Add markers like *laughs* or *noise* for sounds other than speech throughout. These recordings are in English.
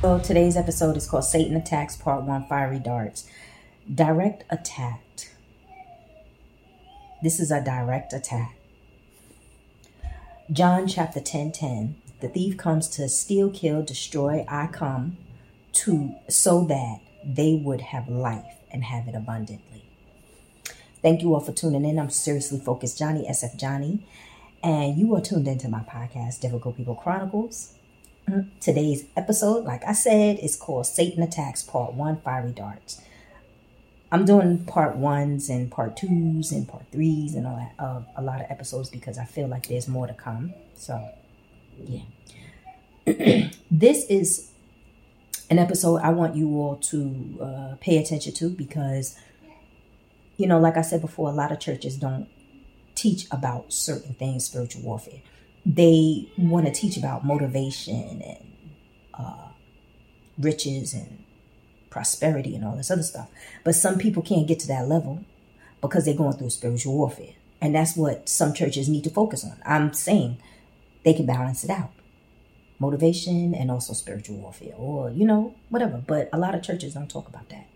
So today's episode is called Satan Attacks Part 1 Fiery Darts. Direct attack. This is a direct attack. John chapter 10 10. The thief comes to steal, kill, destroy. I come to so that they would have life and have it abundantly. Thank you all for tuning in. I'm seriously focused, Johnnie SF Johnnie, and you are tuned into my podcast, Difficult People Chronicles. Today's episode, like I said, is called Satan Attacks Part 1 Fiery Darts. I'm doing part ones and part twos and part threes and all that of a lot of episodes because I feel like there's more to come. So, yeah. *clears throat* this is an episode I want you all to uh, pay attention to because, you know, like I said before, a lot of churches don't teach about certain things, spiritual warfare they want to teach about motivation and uh, riches and prosperity and all this other stuff. But some people can't get to that level because they're going through spiritual warfare. And that's what some churches need to focus on. I'm saying they can balance it out motivation and also spiritual warfare or you know whatever but a lot of churches don't talk about that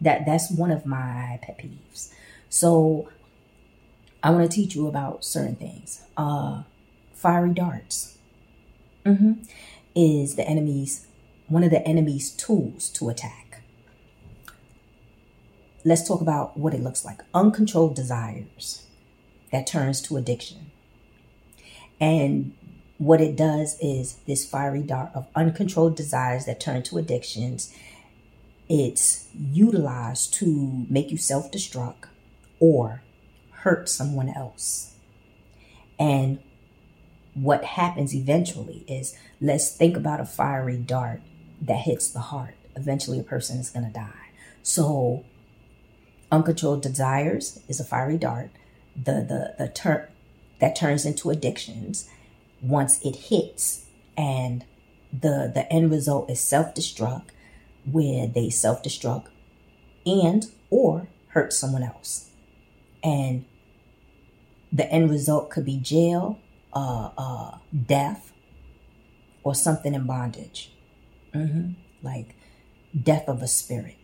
that that's one of my pet peeves so i want to teach you about certain things uh fiery darts mm-hmm. is the enemy's one of the enemy's tools to attack. Let's talk about what it looks like. Uncontrolled desires that turns to addiction. And what it does is this fiery dart of uncontrolled desires that turn to addictions. It's utilized to make you self destruct or hurt someone else. And what happens eventually is let's think about a fiery dart that hits the heart. Eventually, a person is going to die. So, uncontrolled desires is a fiery dart. The the the turn that turns into addictions once it hits, and the the end result is self destruct, where they self destruct and or hurt someone else, and the end result could be jail uh, uh, death or something in bondage, mm-hmm. like death of a spirit.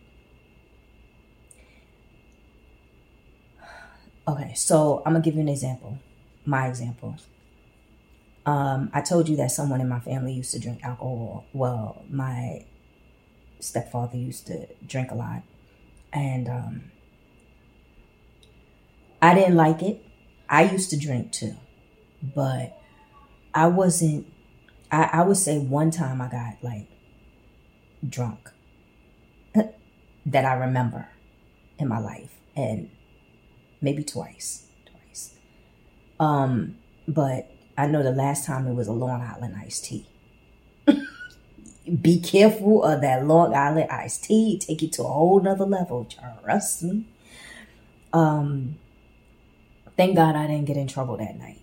Okay, so I'm gonna give you an example. My example. Um, I told you that someone in my family used to drink alcohol. Well, my stepfather used to drink a lot, and um, I didn't like it. I used to drink too but I wasn't. I, I would say one time I got like drunk *laughs* that I remember in my life, and maybe twice, twice. Um, but I know the last time it was a Long Island iced tea. *laughs* Be careful of that Long Island iced tea. Take it to a whole nother level. Trust me. Um, thank God I didn't get in trouble that night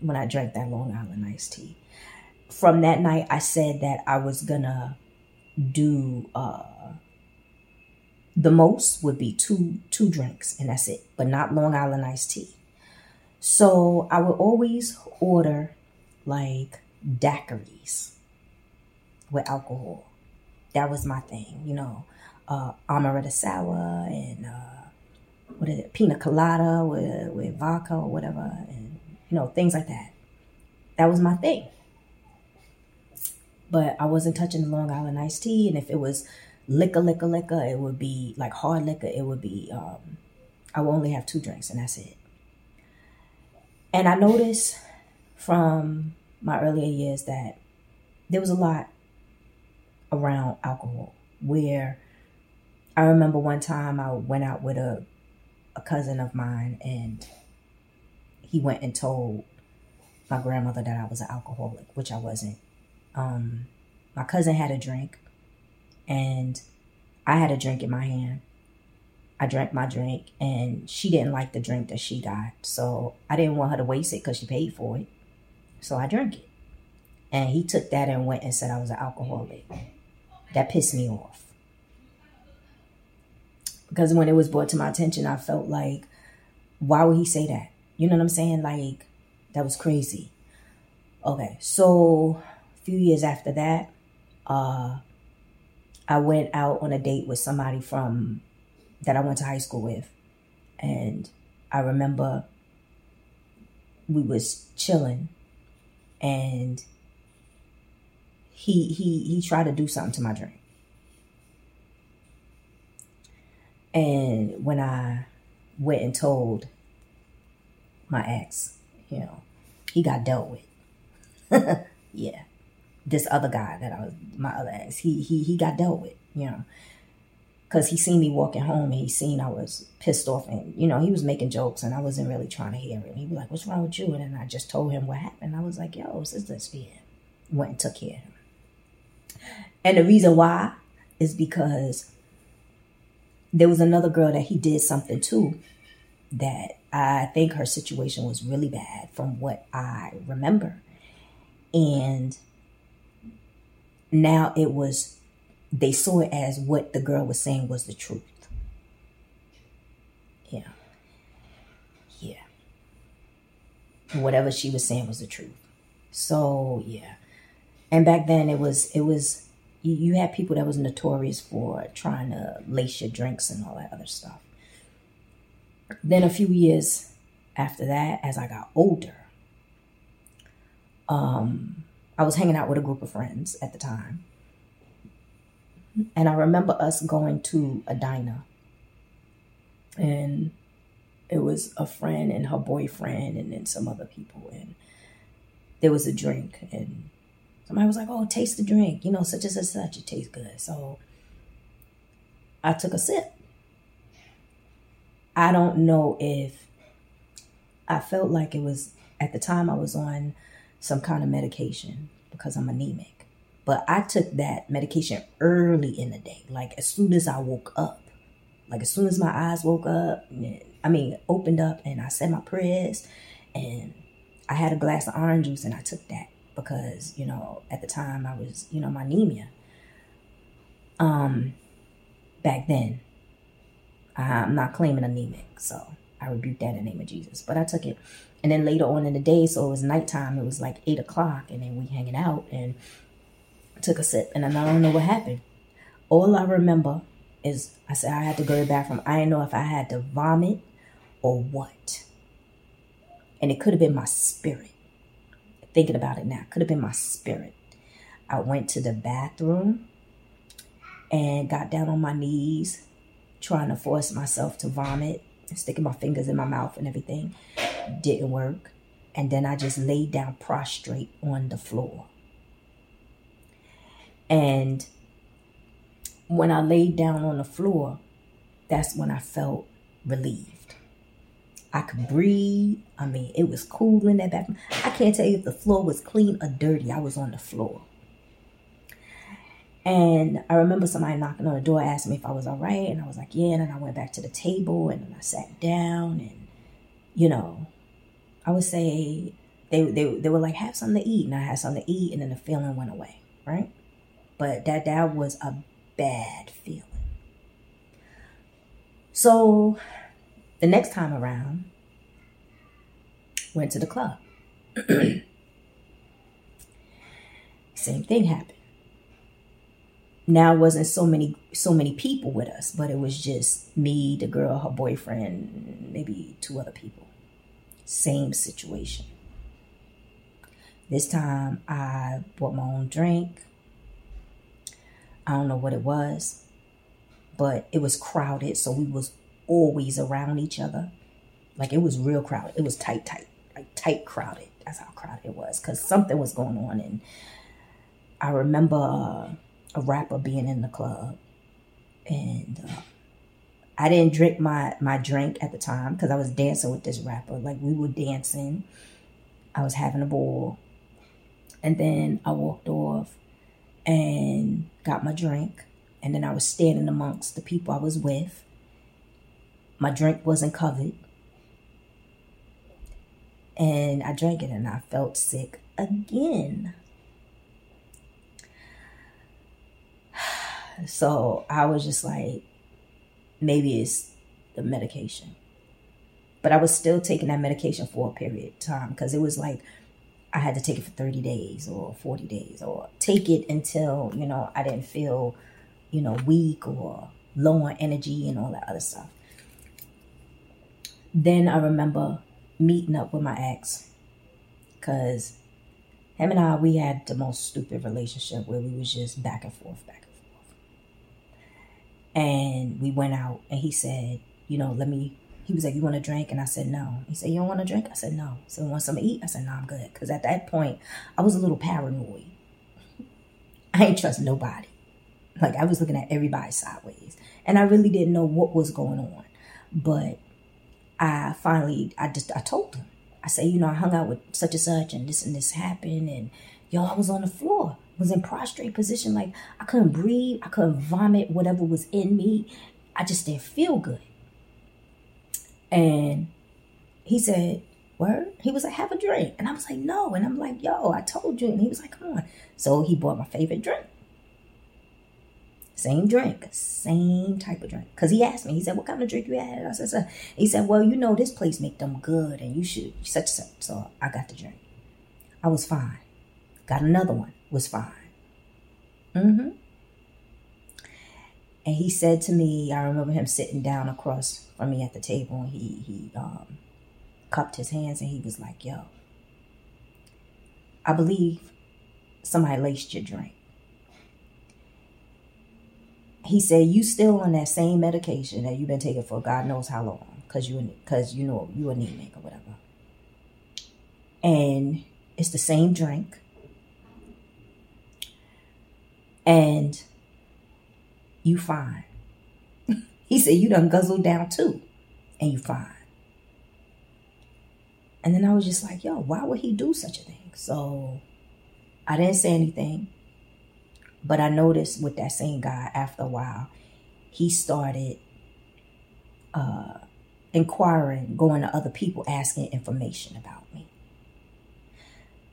when I drank that Long Island iced tea. From that night, I said that I was gonna do uh, the most would be two two drinks, and that's it, but not Long Island iced tea. So I would always order like daiquiris with alcohol. That was my thing, you know, uh, amaretto sour and uh, what is it, pina colada with with vodka or whatever, and you know, things like that. That was my thing. But I wasn't touching the Long Island iced tea. And if it was liquor, liquor, liquor, it would be like hard liquor. It would be, um, I would only have two drinks and that's it. And I noticed from my earlier years that there was a lot around alcohol where I remember one time I went out with a, a cousin of mine and he went and told my grandmother that I was an alcoholic, which I wasn't. Um, my cousin had a drink, and I had a drink in my hand. I drank my drink, and she didn't like the drink that she got, so I didn't want her to waste it because she paid for it. So I drank it, and he took that and went and said I was an alcoholic. That pissed me off because when it was brought to my attention, I felt like, why would he say that? You know what I'm saying? Like, that was crazy. Okay, so a few years after that, uh, I went out on a date with somebody from that I went to high school with. And I remember we was chilling and he he he tried to do something to my drink. And when I went and told my ex, you know, he got dealt with. *laughs* yeah. This other guy that I was my other ex, he he he got dealt with, you know. Cause he seen me walking home and he seen I was pissed off and you know, he was making jokes and I wasn't really trying to hear it. He was like, What's wrong with you? And then I just told him what happened. I was like, Yo, sister's here. Went and took care of him. And the reason why is because there was another girl that he did something to that I think her situation was really bad from what I remember. And now it was, they saw it as what the girl was saying was the truth. Yeah. Yeah. Whatever she was saying was the truth. So, yeah. And back then it was, it was, you, you had people that was notorious for trying to lace your drinks and all that other stuff. Then a few years after that, as I got older, um, I was hanging out with a group of friends at the time. And I remember us going to a diner. And it was a friend and her boyfriend and then some other people. And there was a drink. And somebody was like, oh, taste the drink. You know, such and such. It tastes good. So I took a sip. I don't know if I felt like it was at the time I was on some kind of medication because I'm anemic. But I took that medication early in the day, like as soon as I woke up. Like as soon as my eyes woke up, I mean, opened up and I said my prayers and I had a glass of orange juice and I took that because, you know, at the time I was, you know, my anemia. Um back then. I'm not claiming anemic, so I rebuke that in the name of Jesus. But I took it. And then later on in the day, so it was nighttime, it was like eight o'clock, and then we hanging out and took a sip. And I don't know what happened. All I remember is I said I had to go to the bathroom. I didn't know if I had to vomit or what. And it could have been my spirit. Thinking about it now, could have been my spirit. I went to the bathroom and got down on my knees, trying to force myself to vomit sticking my fingers in my mouth and everything. Didn't work. And then I just laid down prostrate on the floor. And when I laid down on the floor, that's when I felt relieved. I could breathe. I mean, it was cool in that bathroom. I can't tell you if the floor was clean or dirty. I was on the floor. And I remember somebody knocking on the door, asking me if I was all right. And I was like, yeah. And I went back to the table and I sat down. And, you know, I would say they, they, they were like, have something to eat. And I had something to eat. And then the feeling went away, right? But that, that was a bad feeling. So the next time around, went to the club. *clears throat* Same thing happened now wasn't so many so many people with us, but it was just me, the girl, her boyfriend, maybe two other people. Same situation. This time I bought my own drink. I don't know what it was, but it was crowded, so we was always around each other. Like it was real crowded. It was tight, tight, like tight crowded. That's how crowded it was because something was going on, and I remember. Uh, a rapper being in the club, and uh, I didn't drink my my drink at the time because I was dancing with this rapper. Like we were dancing, I was having a ball, and then I walked off and got my drink, and then I was standing amongst the people I was with. My drink wasn't covered. And I drank it and I felt sick again. So I was just like, maybe it's the medication. But I was still taking that medication for a period of time because it was like I had to take it for 30 days or 40 days or take it until, you know, I didn't feel you know, weak or low on energy and all that other stuff. Then I remember meeting up with my ex because him and I, we had the most stupid relationship where we was just back and forth, back. And we went out and he said, you know, let me, he was like, you want a drink? And I said, no. He said, you don't want a drink? I said, no. So want something to eat? I said, no, I'm good. Because at that point, I was a little paranoid. *laughs* I ain't trust nobody. Like I was looking at everybody sideways. And I really didn't know what was going on. But I finally, I just, I told him. I said, you know, I hung out with such and such and this and this happened. And I was on the floor, was in prostrate position. Like I couldn't breathe. I couldn't vomit whatever was in me. I just didn't feel good. And he said, Word? He was like, Have a drink. And I was like, No. And I'm like, Yo, I told you. And he was like, Come on. So he bought my favorite drink. Same drink, same type of drink. Cause he asked me, he said, "What kind of drink you had?" I said, Sir. "He said, well, you know, this place make them good, and you should such such." So I got the drink. I was fine. Got another one. Was fine. Mm-hmm. And he said to me, I remember him sitting down across from me at the table, and he he um, cupped his hands, and he was like, "Yo, I believe somebody laced your drink." he said you still on that same medication that you've been taking for God knows how long because you because you know you anemic or whatever. And it's the same drink. And you fine. *laughs* he said you done guzzled down too. And you fine. And then I was just like, yo, why would he do such a thing? So I didn't say anything. But I noticed with that same guy, after a while, he started uh, inquiring, going to other people, asking information about me.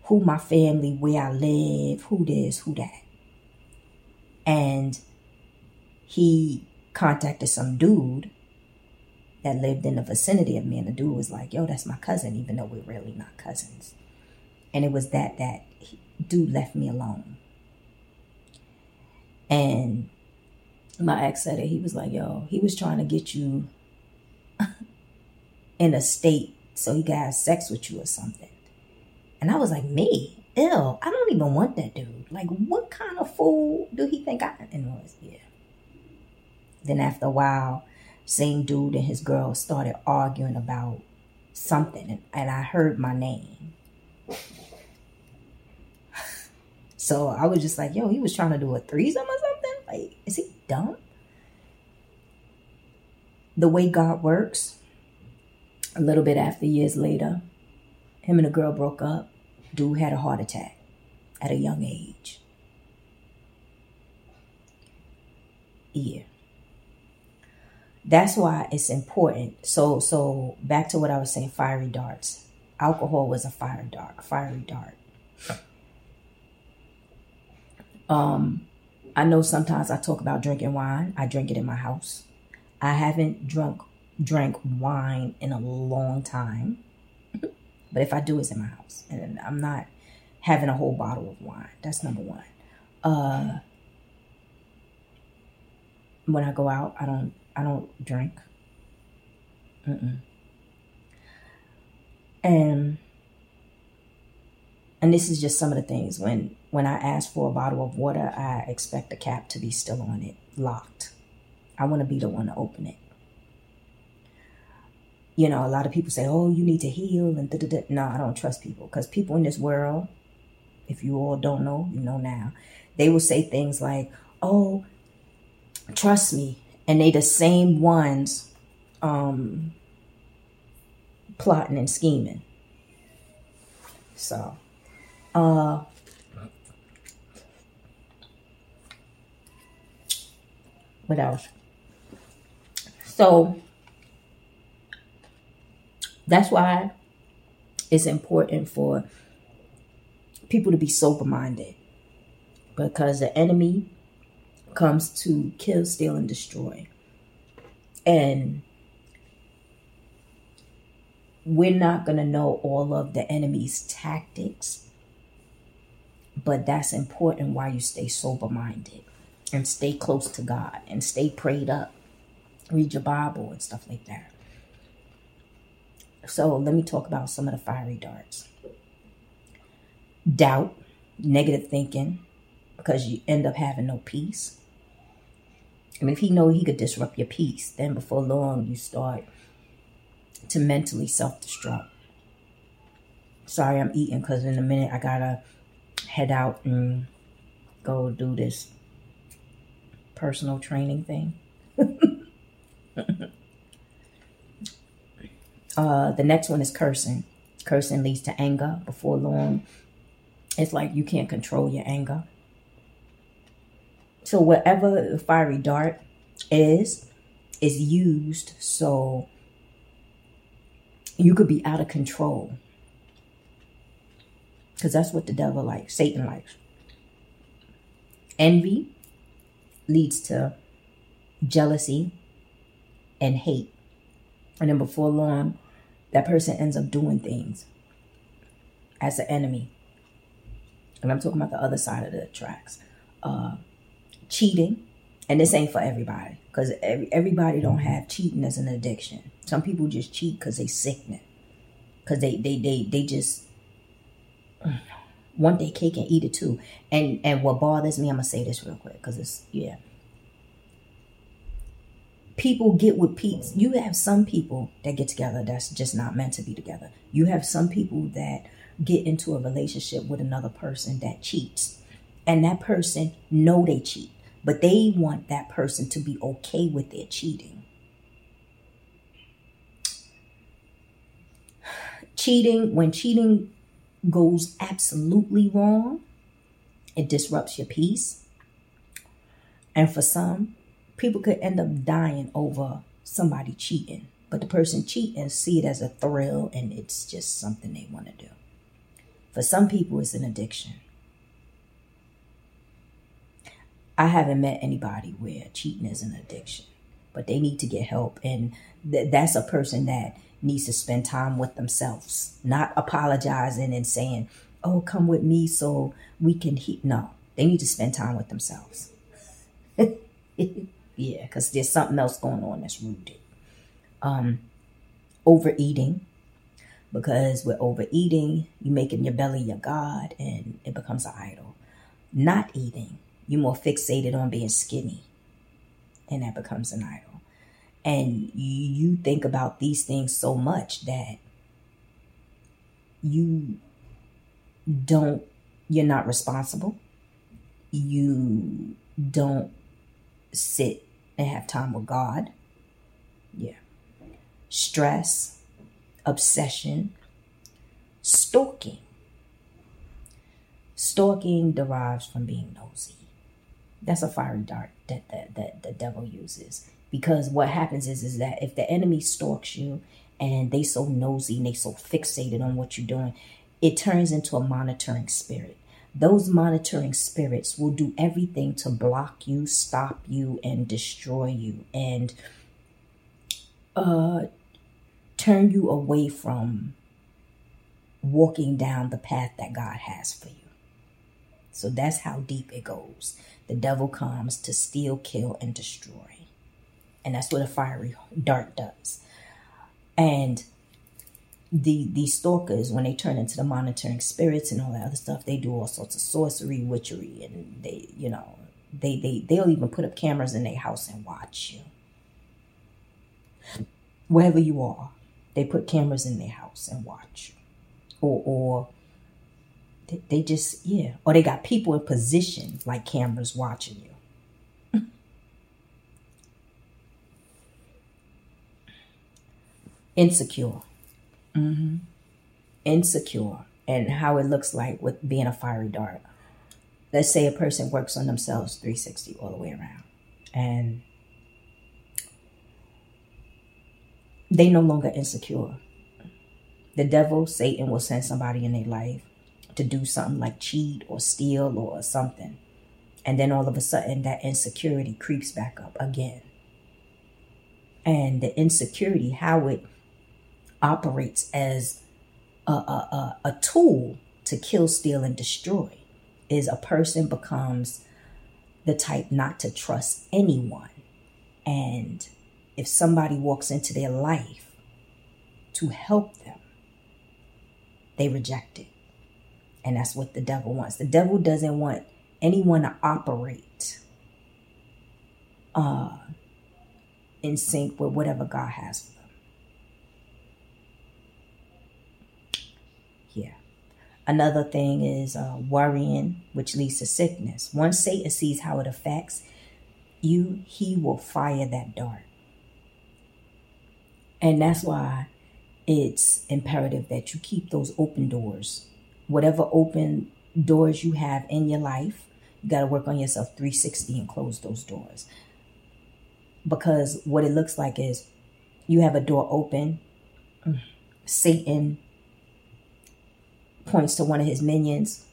Who my family, where I live, who this, who that. And he contacted some dude that lived in the vicinity of me. And the dude was like, yo, that's my cousin, even though we're really not cousins. And it was that that dude left me alone. And my ex said it. He was like, yo, he was trying to get you *laughs* in a state so he could have sex with you or something. And I was like, me? Ew, I don't even want that dude. Like, what kind of fool do he think I am? yeah. Then after a while, same dude and his girl started arguing about something, and I heard my name. So I was just like, yo, he was trying to do a threesome or something? Like, is he dumb? The way God works, a little bit after years later, him and the girl broke up. Dude had a heart attack at a young age. Yeah. That's why it's important. So so back to what I was saying, fiery darts. Alcohol was a fire dart, fiery dart. Um, I know sometimes I talk about drinking wine. I drink it in my house. I haven't drunk drank wine in a long time. But if I do, it's in my house. And I'm not having a whole bottle of wine. That's number one. Uh, when I go out, I don't I don't drink. Mm-mm. And and this is just some of the things when when I ask for a bottle of water, I expect the cap to be still on it, locked. I want to be the one to open it. You know, a lot of people say, "Oh, you need to heal," and da da da. No, I don't trust people because people in this world, if you all don't know, you know now, they will say things like, "Oh, trust me," and they the same ones um, plotting and scheming. So uh, what else? So that's why it's important for people to be sober minded because the enemy comes to kill, steal, and destroy. And we're not going to know all of the enemy's tactics but that's important why you stay sober minded. and stay close to God and stay prayed up. Read your Bible and stuff like that. So let me talk about some of the fiery darts. Doubt, negative thinking, because you end up having no peace. I mean, if he know he could disrupt your peace, then before long you start to mentally self-destruct. Sorry, I'm eating because in a minute I gotta head out and go do this personal training thing. *laughs* uh, the next one is cursing. Cursing leads to anger before long. It's like you can't control your anger. So whatever the fiery dart is, is used so you could be out of control. Because that's what the devil likes, Satan likes. Envy leads to jealousy and hate. And then before long, that person ends up doing things as an enemy. And I'm talking about the other side of the tracks. Uh, cheating, and this ain't for everybody because every, everybody don't have cheating as an addiction. Some people just cheat because they sickening, because they they they they just *sighs* want their cake and eat it too. And and what bothers me, I'm gonna say this real quick because it's yeah. People get with peeps. You have some people that get together that's just not meant to be together. You have some people that get into a relationship with another person that cheats, and that person know they cheat, but they want that person to be okay with their cheating. Cheating, when cheating goes absolutely wrong, it disrupts your peace. And for some, people could end up dying over somebody cheating. But the person cheating see it as a thrill and it's just something they want to do. For some people, it's an addiction. I haven't met anybody where cheating is an addiction, but they need to get help. And th- that's a person that needs to spend time with themselves, not apologizing and saying, oh, come with me so we can heat. No, they need to spend time with themselves. *laughs* yeah, because there's something else going on that's rooted. Um, overeating, because with overeating, you're making your belly your God and it becomes an idol. Not eating, you're more fixated on being skinny and that becomes an idol and you think about these things so much that you don't you're not responsible you don't sit and have time with god. Yeah. Stress obsession stalking. Stalking derives from being nosy. That's a fiery dart that, that, that the devil uses. Because what happens is is that if the enemy stalks you and they so nosy and they so fixated on what you're doing it turns into a monitoring spirit those monitoring spirits will do everything to block you stop you and destroy you and uh turn you away from walking down the path that god has for you. So that's how deep it goes. The devil comes to steal kill and destroy. And that's what a fiery dart does. And the these stalkers, when they turn into the monitoring spirits and all that other stuff, they do all sorts of sorcery, witchery, and they, you know, they they they'll even put up cameras in their house and watch you. Wherever you are, they put cameras in their house and watch you, or or they, they just yeah, or they got people in position like cameras watching you. *laughs* insecure. Mm-hmm. Insecure and how it looks like with being a fiery dart. Let's say a person works on themselves 360 all the way around and they no longer insecure. The devil, Satan, will send somebody in their life to do something like cheat or steal or something. And then all of a sudden, that insecurity creeps back up again. And the insecurity, how it operates as a, a, a, a tool to kill, steal, and destroy is a person becomes the type not to trust anyone. And if somebody walks into their life to help them, they reject it. And that's what the devil wants. The devil doesn't want anyone to operate uh, in sync with whatever God has for them. Yeah. Another thing is uh, worrying, which leads to sickness. Once Satan sees how it affects you, he will fire that dart. And that's why it's imperative that you keep those open doors. Whatever open doors you have in your life, you got to work on yourself 360 and close those doors because what it looks like is you have a door open. Satan points to one of his minions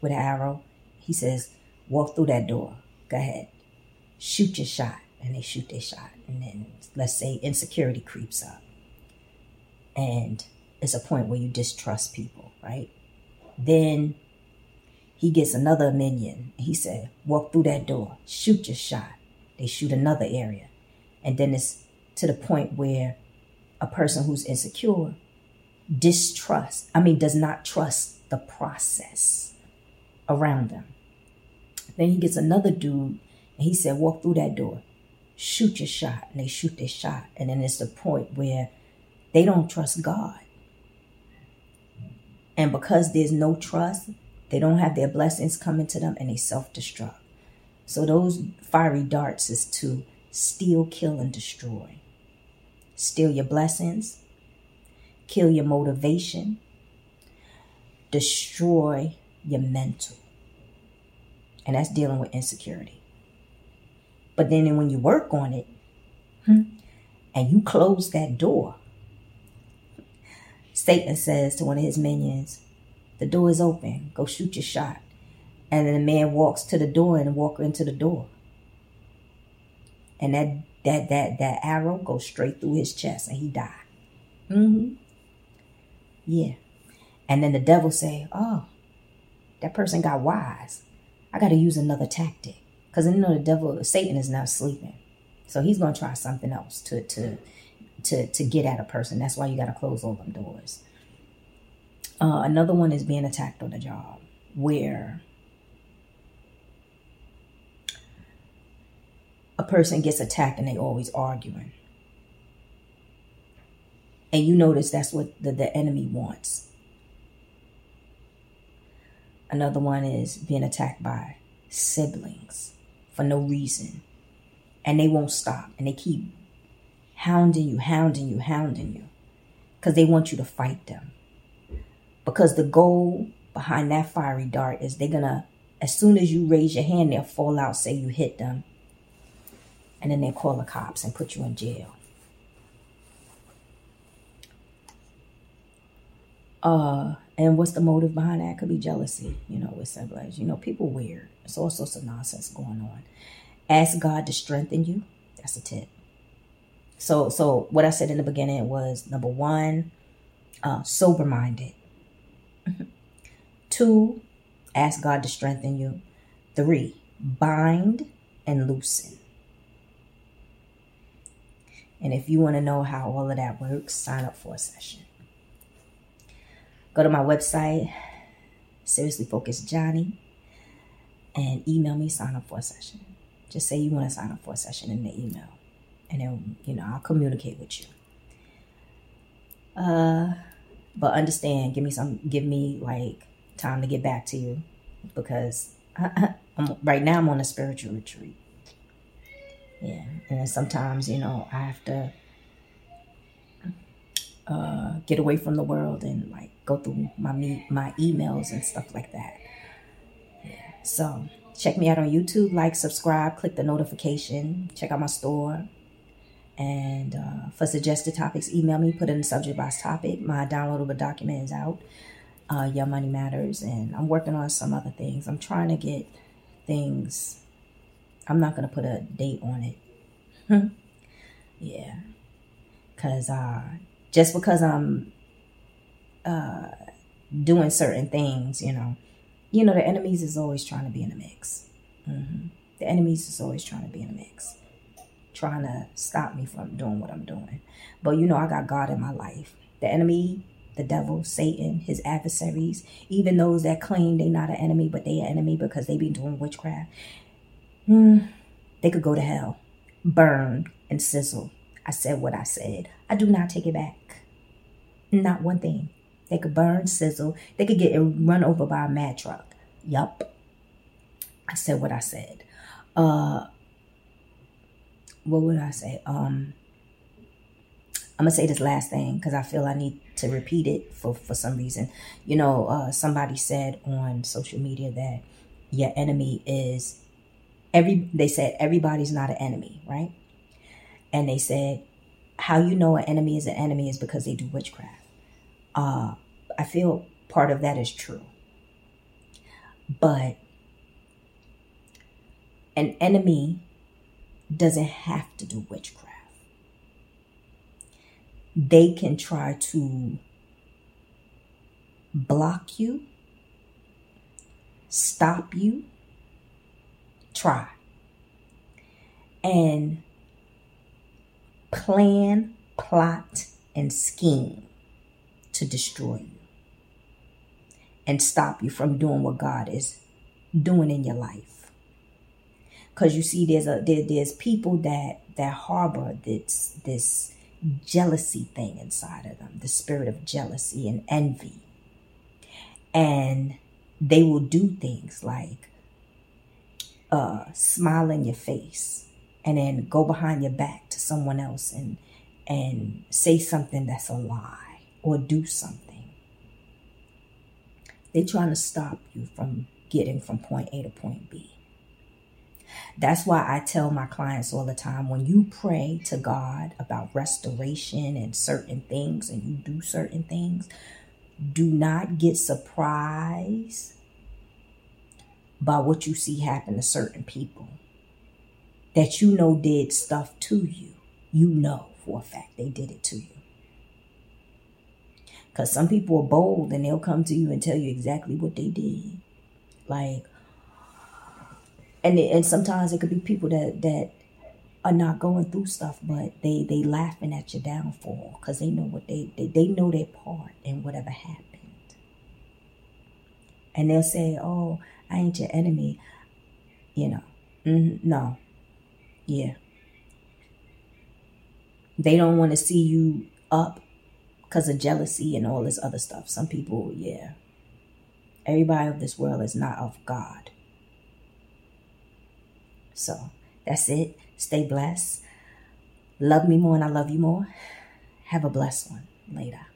with an arrow. He says, Walk through that door. Go ahead. Shoot your shot. And they shoot their shot. And then, let's say, insecurity creeps up. And it's a point where you distrust people, right? Then he gets another minion. He said, Walk through that door. Shoot your shot they shoot another area. And then it's to the point where a person who's insecure distrust, I mean, does not trust the process around them. Then he gets another dude and he said, Walk through that door, shoot your shot. And they shoot their shot. And then it's the point where they don't trust God. And because there's no trust, they don't have their blessings coming to them and they self destruct. So those fiery darts is to steal, kill, and destroy. Steal your blessings, kill your motivation, destroy your mental. And that's dealing with insecurity. But then when you work on it hmm, and you close that door, Satan says to one of his minions, The door is open. Go shoot your shot. And then the man walks to the door and walk into the door. And that that that that arrow goes straight through his chest and he died. Mm-hmm. Yeah. And then the devil say, Oh, that person got wise. I gotta use another tactic. Because you know the devil Satan is not sleeping. So he's gonna try something else to to to to get at a person. That's why you gotta close all them doors. Uh, another one is being attacked on the job where a person gets attacked and they always arguing. And you notice that's what the, the enemy wants. Another one is being attacked by siblings for no reason. And they won't stop. And they keep hounding you, hounding you, hounding you. Because they want you to fight them. Because the goal behind that fiery dart is they're going to, as soon as you raise your hand, they'll fall out, say you hit them and then they'll call the cops and put you in jail. Uh, and what's the motive behind that? Could be jealousy, you know, with siblings. You know, people weird. It's all sorts of nonsense going on. Ask God to strengthen you. That's a tip. So, so what I said in the beginning was number one, uh, sober minded. *laughs* Two, ask God to strengthen you. Three, bind and loosen. And if you want to know how all of that works, sign up for a session. Go to my website, Seriously Focused Johnnie, and email me, sign up for a session. Just say you want to sign up for a session in the email. And then, you know, I'll communicate with you. Uh, but understand, give me some, give me like time to get back to you because I, *laughs* I'm, right now I'm on a spiritual retreat. Yeah. And sometimes, you know, I have to uh, get away from the world and like go through my me- my emails and stuff like that. So check me out on YouTube, like, subscribe, click the notification, check out my store. And uh, for suggested topics, email me, put in the subject box topic. My downloadable document is out. Uh, Your Money Matters. And I'm working on some other things. I'm trying to get things I'm not gonna put a date on it. *laughs* yeah, cause uh, just because I'm uh, doing certain things, you know, you know, the enemies is always trying to be in the mix. Mm-hmm. The enemies is always trying to be in the mix, trying to stop me from doing what I'm doing. But you know, I got God in my life. The enemy, the devil, Satan, his adversaries, even those that claim they not an enemy, but they an enemy because they been doing witchcraft. Hmm, they could go to hell, burn and sizzle. I said what I said. I do not take it back. Not one thing. They could burn, sizzle. They could get run over by a mad truck. Yup. I said what I said. Uh, what would I say? Um, I'm gonna say this last thing because I feel I need to repeat it for for some reason. You know, uh, somebody said on social media that your enemy is every. They said everybody's not an enemy, right? And they said how you know an enemy is an enemy is because they do witchcraft. Uh, I feel part of that is true, but an enemy doesn't have to do witchcraft. They can try to block you, stop you, try, and plan, plot, and scheme to destroy you and stop you from doing what God is doing in your life. Because you see there's a there, there's people that that harbor this this jealousy thing inside of them the spirit of jealousy and envy. And they will do things like uh, smile in your face and then go behind your back to someone else and and say something that's a lie or do something they're trying to stop you from getting from point a to point b that's why I tell my clients all the time when you pray to God about restoration and certain things and you do certain things, do not get surprised by what you see happen to certain people that you know did stuff to you. You know for a fact they did it to you. Because some people are bold and they'll come to you and tell you exactly what they did. Like, and and sometimes it could be people that that are not going through stuff, but they they laughing at your downfall because they know what they, they they know their part in whatever happened, and they'll say, "Oh, I ain't your enemy," you know. Mm, no, yeah. They don't want to see you up because of jealousy and all this other stuff. Some people, yeah. Everybody of this world is not of God. So that's it. Stay blessed. Love me more and I love you more. Have a blessed one. Later.